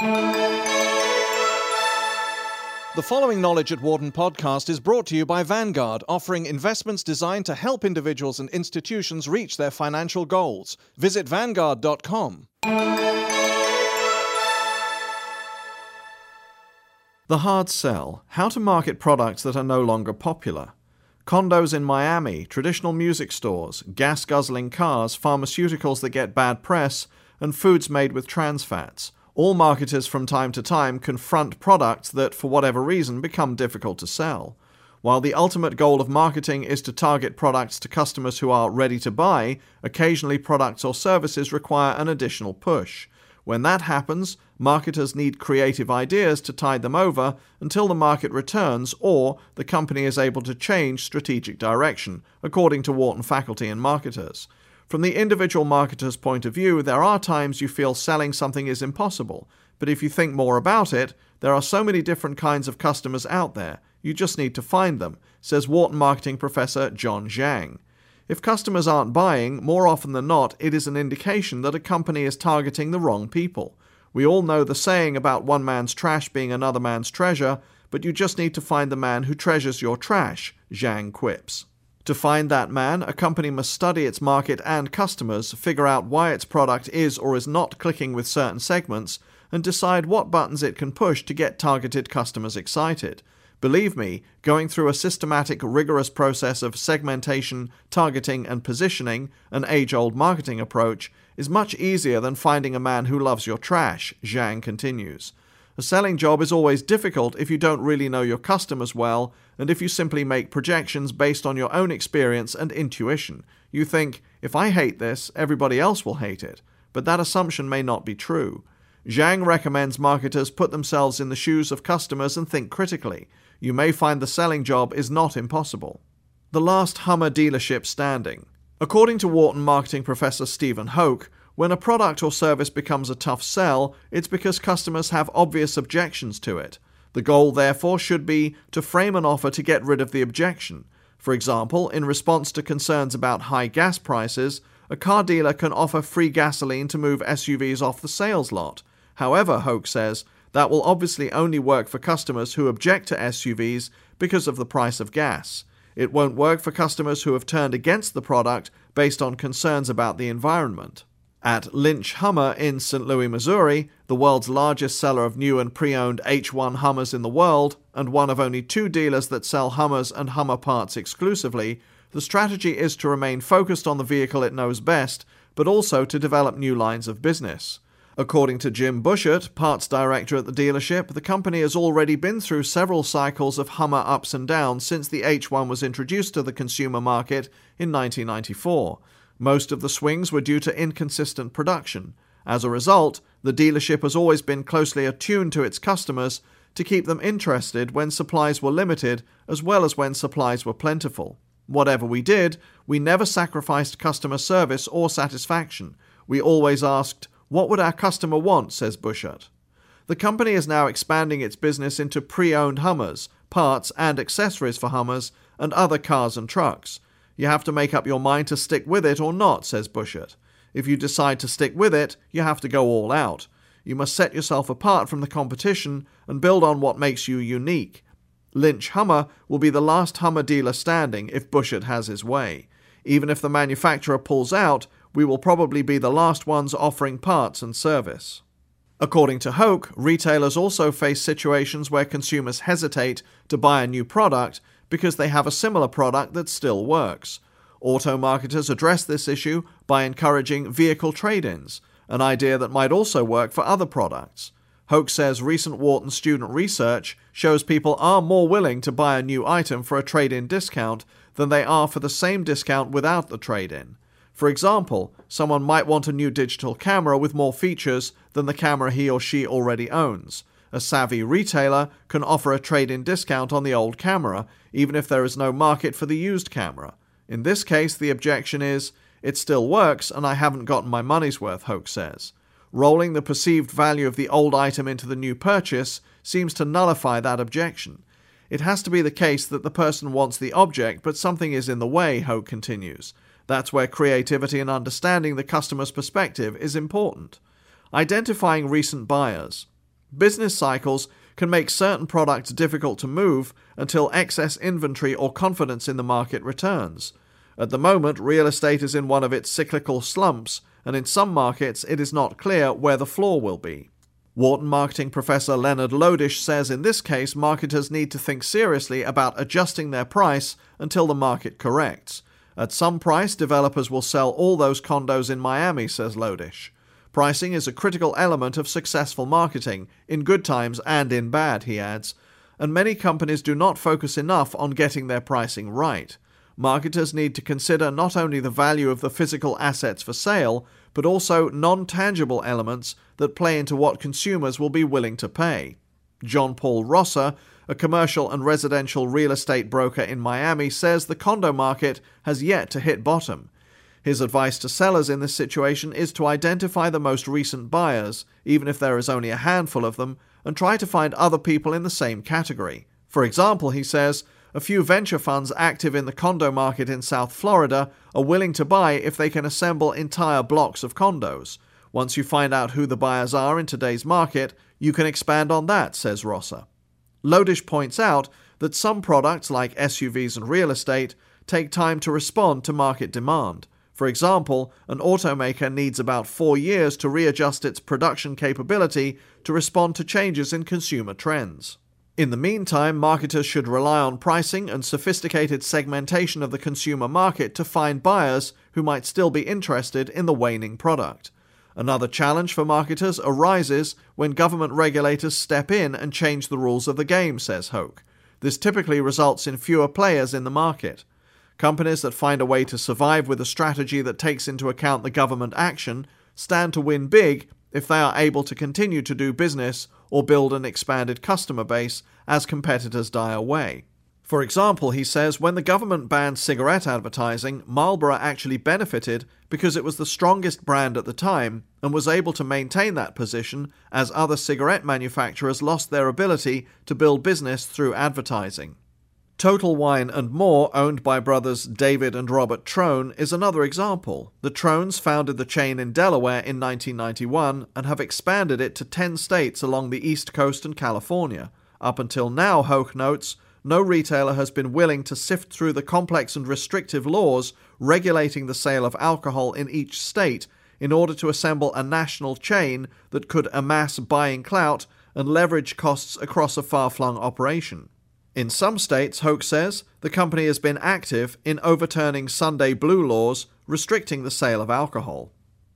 The following Knowledge at Wharton podcast is brought to you by Vanguard, offering investments designed to help individuals and institutions reach their financial goals. Visit Vanguard.com. The Hard Sell How to Market Products That Are No Longer Popular. Condos in Miami, traditional music stores, gas guzzling cars, pharmaceuticals that get bad press, and foods made with trans fats all marketers from time to time confront products that, for whatever reason, become difficult to sell. While the ultimate goal of marketing is to target products to customers who are ready to buy, occasionally products or services require an additional push. When that happens, marketers need creative ideas to tide them over until the market returns or the company is able to change strategic direction, according to Wharton faculty and marketers. From the individual marketer's point of view, there are times you feel selling something is impossible, but if you think more about it, there are so many different kinds of customers out there. You just need to find them, says Wharton marketing professor John Zhang. If customers aren't buying, more often than not, it is an indication that a company is targeting the wrong people. We all know the saying about one man's trash being another man's treasure, but you just need to find the man who treasures your trash, Zhang quips. To find that man, a company must study its market and customers, figure out why its product is or is not clicking with certain segments, and decide what buttons it can push to get targeted customers excited. Believe me, going through a systematic, rigorous process of segmentation, targeting, and positioning, an age old marketing approach, is much easier than finding a man who loves your trash, Zhang continues. A selling job is always difficult if you don't really know your customers well, and if you simply make projections based on your own experience and intuition. You think, if I hate this, everybody else will hate it. But that assumption may not be true. Zhang recommends marketers put themselves in the shoes of customers and think critically. You may find the selling job is not impossible. The last Hummer dealership standing. According to Wharton marketing professor Stephen Hoch, when a product or service becomes a tough sell, it's because customers have obvious objections to it. The goal, therefore, should be to frame an offer to get rid of the objection. For example, in response to concerns about high gas prices, a car dealer can offer free gasoline to move SUVs off the sales lot. However, Hoch says, that will obviously only work for customers who object to SUVs because of the price of gas. It won't work for customers who have turned against the product based on concerns about the environment. At Lynch Hummer in St. Louis, Missouri, the world's largest seller of new and pre owned H1 Hummers in the world, and one of only two dealers that sell Hummers and Hummer parts exclusively, the strategy is to remain focused on the vehicle it knows best, but also to develop new lines of business. According to Jim Bushert, parts director at the dealership, the company has already been through several cycles of Hummer ups and downs since the H1 was introduced to the consumer market in 1994. Most of the swings were due to inconsistent production. As a result, the dealership has always been closely attuned to its customers to keep them interested when supplies were limited as well as when supplies were plentiful. Whatever we did, we never sacrificed customer service or satisfaction. We always asked, What would our customer want? says Bushert. The company is now expanding its business into pre owned Hummers, parts and accessories for Hummers, and other cars and trucks. You have to make up your mind to stick with it or not, says Bushert. If you decide to stick with it, you have to go all out. You must set yourself apart from the competition and build on what makes you unique. Lynch Hummer will be the last Hummer dealer standing if Bushert has his way. Even if the manufacturer pulls out, we will probably be the last ones offering parts and service. According to Hoch, retailers also face situations where consumers hesitate to buy a new product because they have a similar product that still works. Auto marketers address this issue by encouraging vehicle trade ins, an idea that might also work for other products. Hoch says recent Wharton student research shows people are more willing to buy a new item for a trade in discount than they are for the same discount without the trade in. For example, someone might want a new digital camera with more features than the camera he or she already owns. A savvy retailer can offer a trade in discount on the old camera, even if there is no market for the used camera. In this case, the objection is, it still works and I haven't gotten my money's worth, Hoch says. Rolling the perceived value of the old item into the new purchase seems to nullify that objection. It has to be the case that the person wants the object, but something is in the way, Hoch continues. That's where creativity and understanding the customer's perspective is important. Identifying recent buyers. Business cycles can make certain products difficult to move until excess inventory or confidence in the market returns. At the moment, real estate is in one of its cyclical slumps, and in some markets it is not clear where the floor will be. Wharton marketing professor Leonard Lodish says in this case, marketers need to think seriously about adjusting their price until the market corrects. At some price, developers will sell all those condos in Miami, says Lodish. Pricing is a critical element of successful marketing, in good times and in bad, he adds, and many companies do not focus enough on getting their pricing right. Marketers need to consider not only the value of the physical assets for sale, but also non tangible elements that play into what consumers will be willing to pay. John Paul Rosser, a commercial and residential real estate broker in Miami, says the condo market has yet to hit bottom. His advice to sellers in this situation is to identify the most recent buyers, even if there is only a handful of them, and try to find other people in the same category. For example, he says, a few venture funds active in the condo market in South Florida are willing to buy if they can assemble entire blocks of condos. Once you find out who the buyers are in today's market, you can expand on that, says Rosser. Lodish points out that some products, like SUVs and real estate, take time to respond to market demand. For example, an automaker needs about four years to readjust its production capability to respond to changes in consumer trends. In the meantime, marketers should rely on pricing and sophisticated segmentation of the consumer market to find buyers who might still be interested in the waning product. Another challenge for marketers arises when government regulators step in and change the rules of the game, says Hoch. This typically results in fewer players in the market. Companies that find a way to survive with a strategy that takes into account the government action stand to win big if they are able to continue to do business or build an expanded customer base as competitors die away. For example, he says when the government banned cigarette advertising, Marlboro actually benefited because it was the strongest brand at the time and was able to maintain that position as other cigarette manufacturers lost their ability to build business through advertising. Total Wine and More, owned by brothers David and Robert Trone, is another example. The Trones founded the chain in Delaware in 1991 and have expanded it to 10 states along the East Coast and California. Up until now, Hoch notes, no retailer has been willing to sift through the complex and restrictive laws regulating the sale of alcohol in each state in order to assemble a national chain that could amass buying clout and leverage costs across a far flung operation. In some states, Hoch says, the company has been active in overturning Sunday blue laws restricting the sale of alcohol.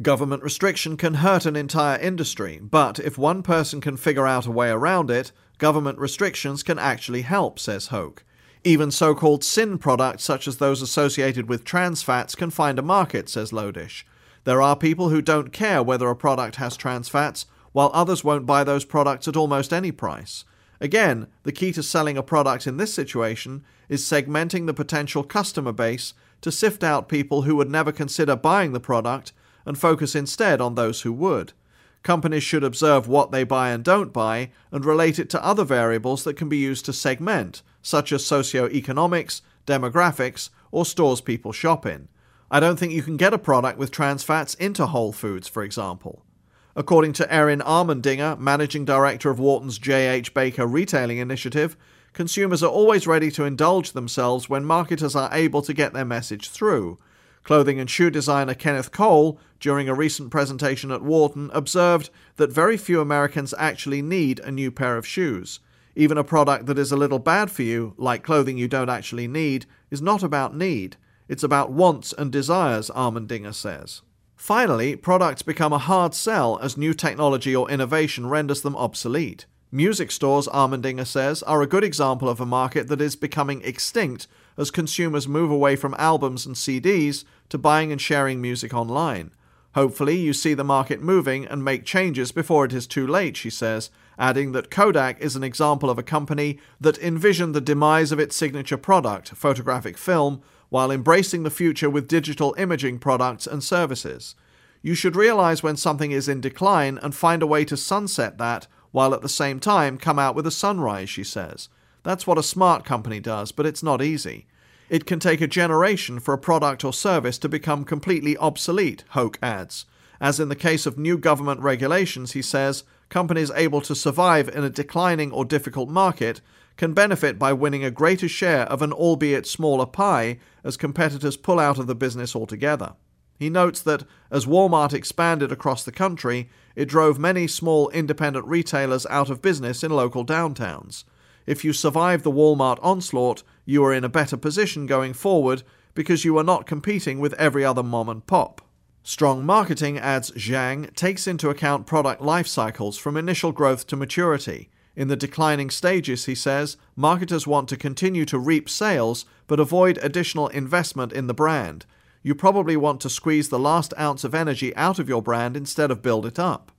Government restriction can hurt an entire industry, but if one person can figure out a way around it, government restrictions can actually help, says Hoch. Even so called sin products, such as those associated with trans fats, can find a market, says Lodish. There are people who don't care whether a product has trans fats, while others won't buy those products at almost any price. Again, the key to selling a product in this situation is segmenting the potential customer base to sift out people who would never consider buying the product and focus instead on those who would. Companies should observe what they buy and don't buy and relate it to other variables that can be used to segment, such as socioeconomics, demographics, or stores people shop in. I don't think you can get a product with trans fats into Whole Foods, for example. According to Erin Armendinger, managing director of Wharton's Jay H. Baker Retailing Initiative, consumers are always ready to indulge themselves when marketers are able to get their message through. Clothing and shoe designer Kenneth Cole, during a recent presentation at Wharton, observed that very few Americans actually need a new pair of shoes. Even a product that is a little bad for you, like clothing you don't actually need, is not about need. It's about wants and desires, Armendinger says. Finally, products become a hard sell as new technology or innovation renders them obsolete. Music stores, Armendinger says, are a good example of a market that is becoming extinct as consumers move away from albums and CDs to buying and sharing music online. Hopefully, you see the market moving and make changes before it is too late, she says, adding that Kodak is an example of a company that envisioned the demise of its signature product, photographic film, while embracing the future with digital imaging products and services. You should realize when something is in decline and find a way to sunset that while at the same time come out with a sunrise, she says. That's what a smart company does, but it's not easy. It can take a generation for a product or service to become completely obsolete, Hoch adds. As in the case of new government regulations, he says, companies able to survive in a declining or difficult market can benefit by winning a greater share of an albeit smaller pie as competitors pull out of the business altogether. He notes that as Walmart expanded across the country, it drove many small independent retailers out of business in local downtowns. If you survive the Walmart onslaught, you are in a better position going forward because you are not competing with every other mom and pop. Strong marketing, adds Zhang, takes into account product life cycles from initial growth to maturity. In the declining stages, he says, marketers want to continue to reap sales but avoid additional investment in the brand. You probably want to squeeze the last ounce of energy out of your brand instead of build it up.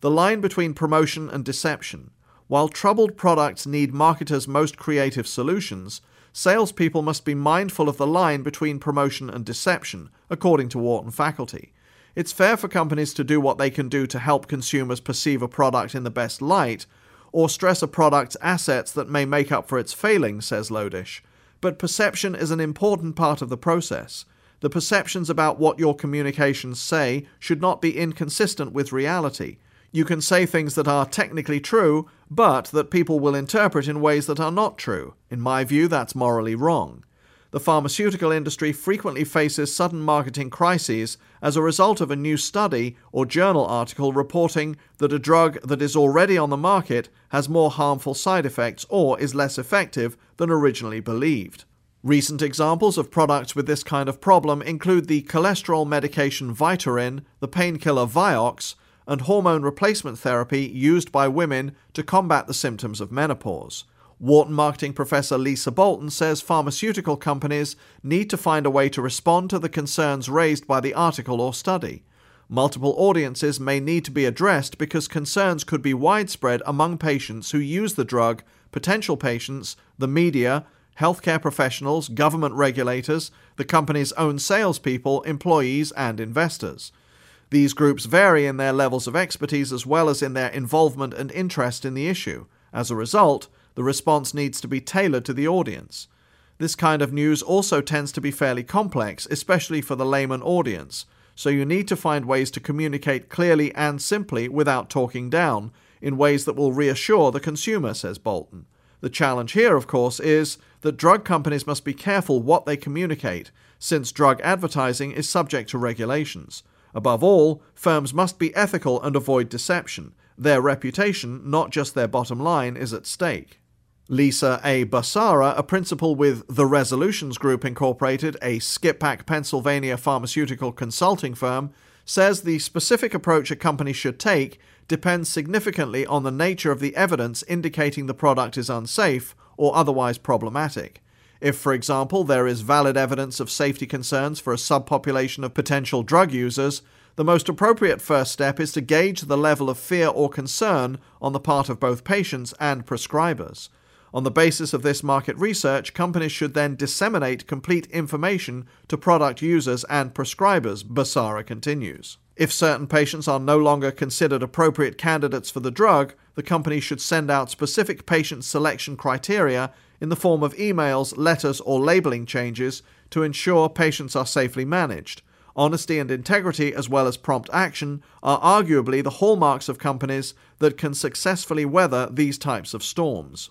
The line between promotion and deception. While troubled products need marketers' most creative solutions, salespeople must be mindful of the line between promotion and deception, according to Wharton faculty. It's fair for companies to do what they can do to help consumers perceive a product in the best light, or stress a product's assets that may make up for its failings, says Lodish. But perception is an important part of the process. The perceptions about what your communications say should not be inconsistent with reality. You can say things that are technically true, but that people will interpret in ways that are not true. In my view, that's morally wrong. The pharmaceutical industry frequently faces sudden marketing crises as a result of a new study or journal article reporting that a drug that is already on the market has more harmful side effects or is less effective than originally believed. Recent examples of products with this kind of problem include the cholesterol medication Vytorin, the painkiller Vioxx, and hormone replacement therapy used by women to combat the symptoms of menopause. Wharton marketing professor Lisa Bolton says pharmaceutical companies need to find a way to respond to the concerns raised by the article or study. Multiple audiences may need to be addressed because concerns could be widespread among patients who use the drug, potential patients, the media, healthcare professionals, government regulators, the company's own salespeople, employees, and investors. These groups vary in their levels of expertise as well as in their involvement and interest in the issue. As a result, the response needs to be tailored to the audience. This kind of news also tends to be fairly complex, especially for the layman audience, so you need to find ways to communicate clearly and simply without talking down, in ways that will reassure the consumer, says Bolton. The challenge here, of course, is that drug companies must be careful what they communicate, since drug advertising is subject to regulations. Above all, firms must be ethical and avoid deception. Their reputation, not just their bottom line, is at stake. Lisa A. Basara, a principal with The Resolutions Group Incorporated, a Skippack, Pennsylvania pharmaceutical consulting firm, says the specific approach a company should take depends significantly on the nature of the evidence indicating the product is unsafe or otherwise problematic. If, for example, there is valid evidence of safety concerns for a subpopulation of potential drug users, the most appropriate first step is to gauge the level of fear or concern on the part of both patients and prescribers. On the basis of this market research, companies should then disseminate complete information to product users and prescribers, Basara continues. If certain patients are no longer considered appropriate candidates for the drug, the company should send out specific patient selection criteria in the form of emails, letters, or labeling changes to ensure patients are safely managed. Honesty and integrity, as well as prompt action, are arguably the hallmarks of companies that can successfully weather these types of storms.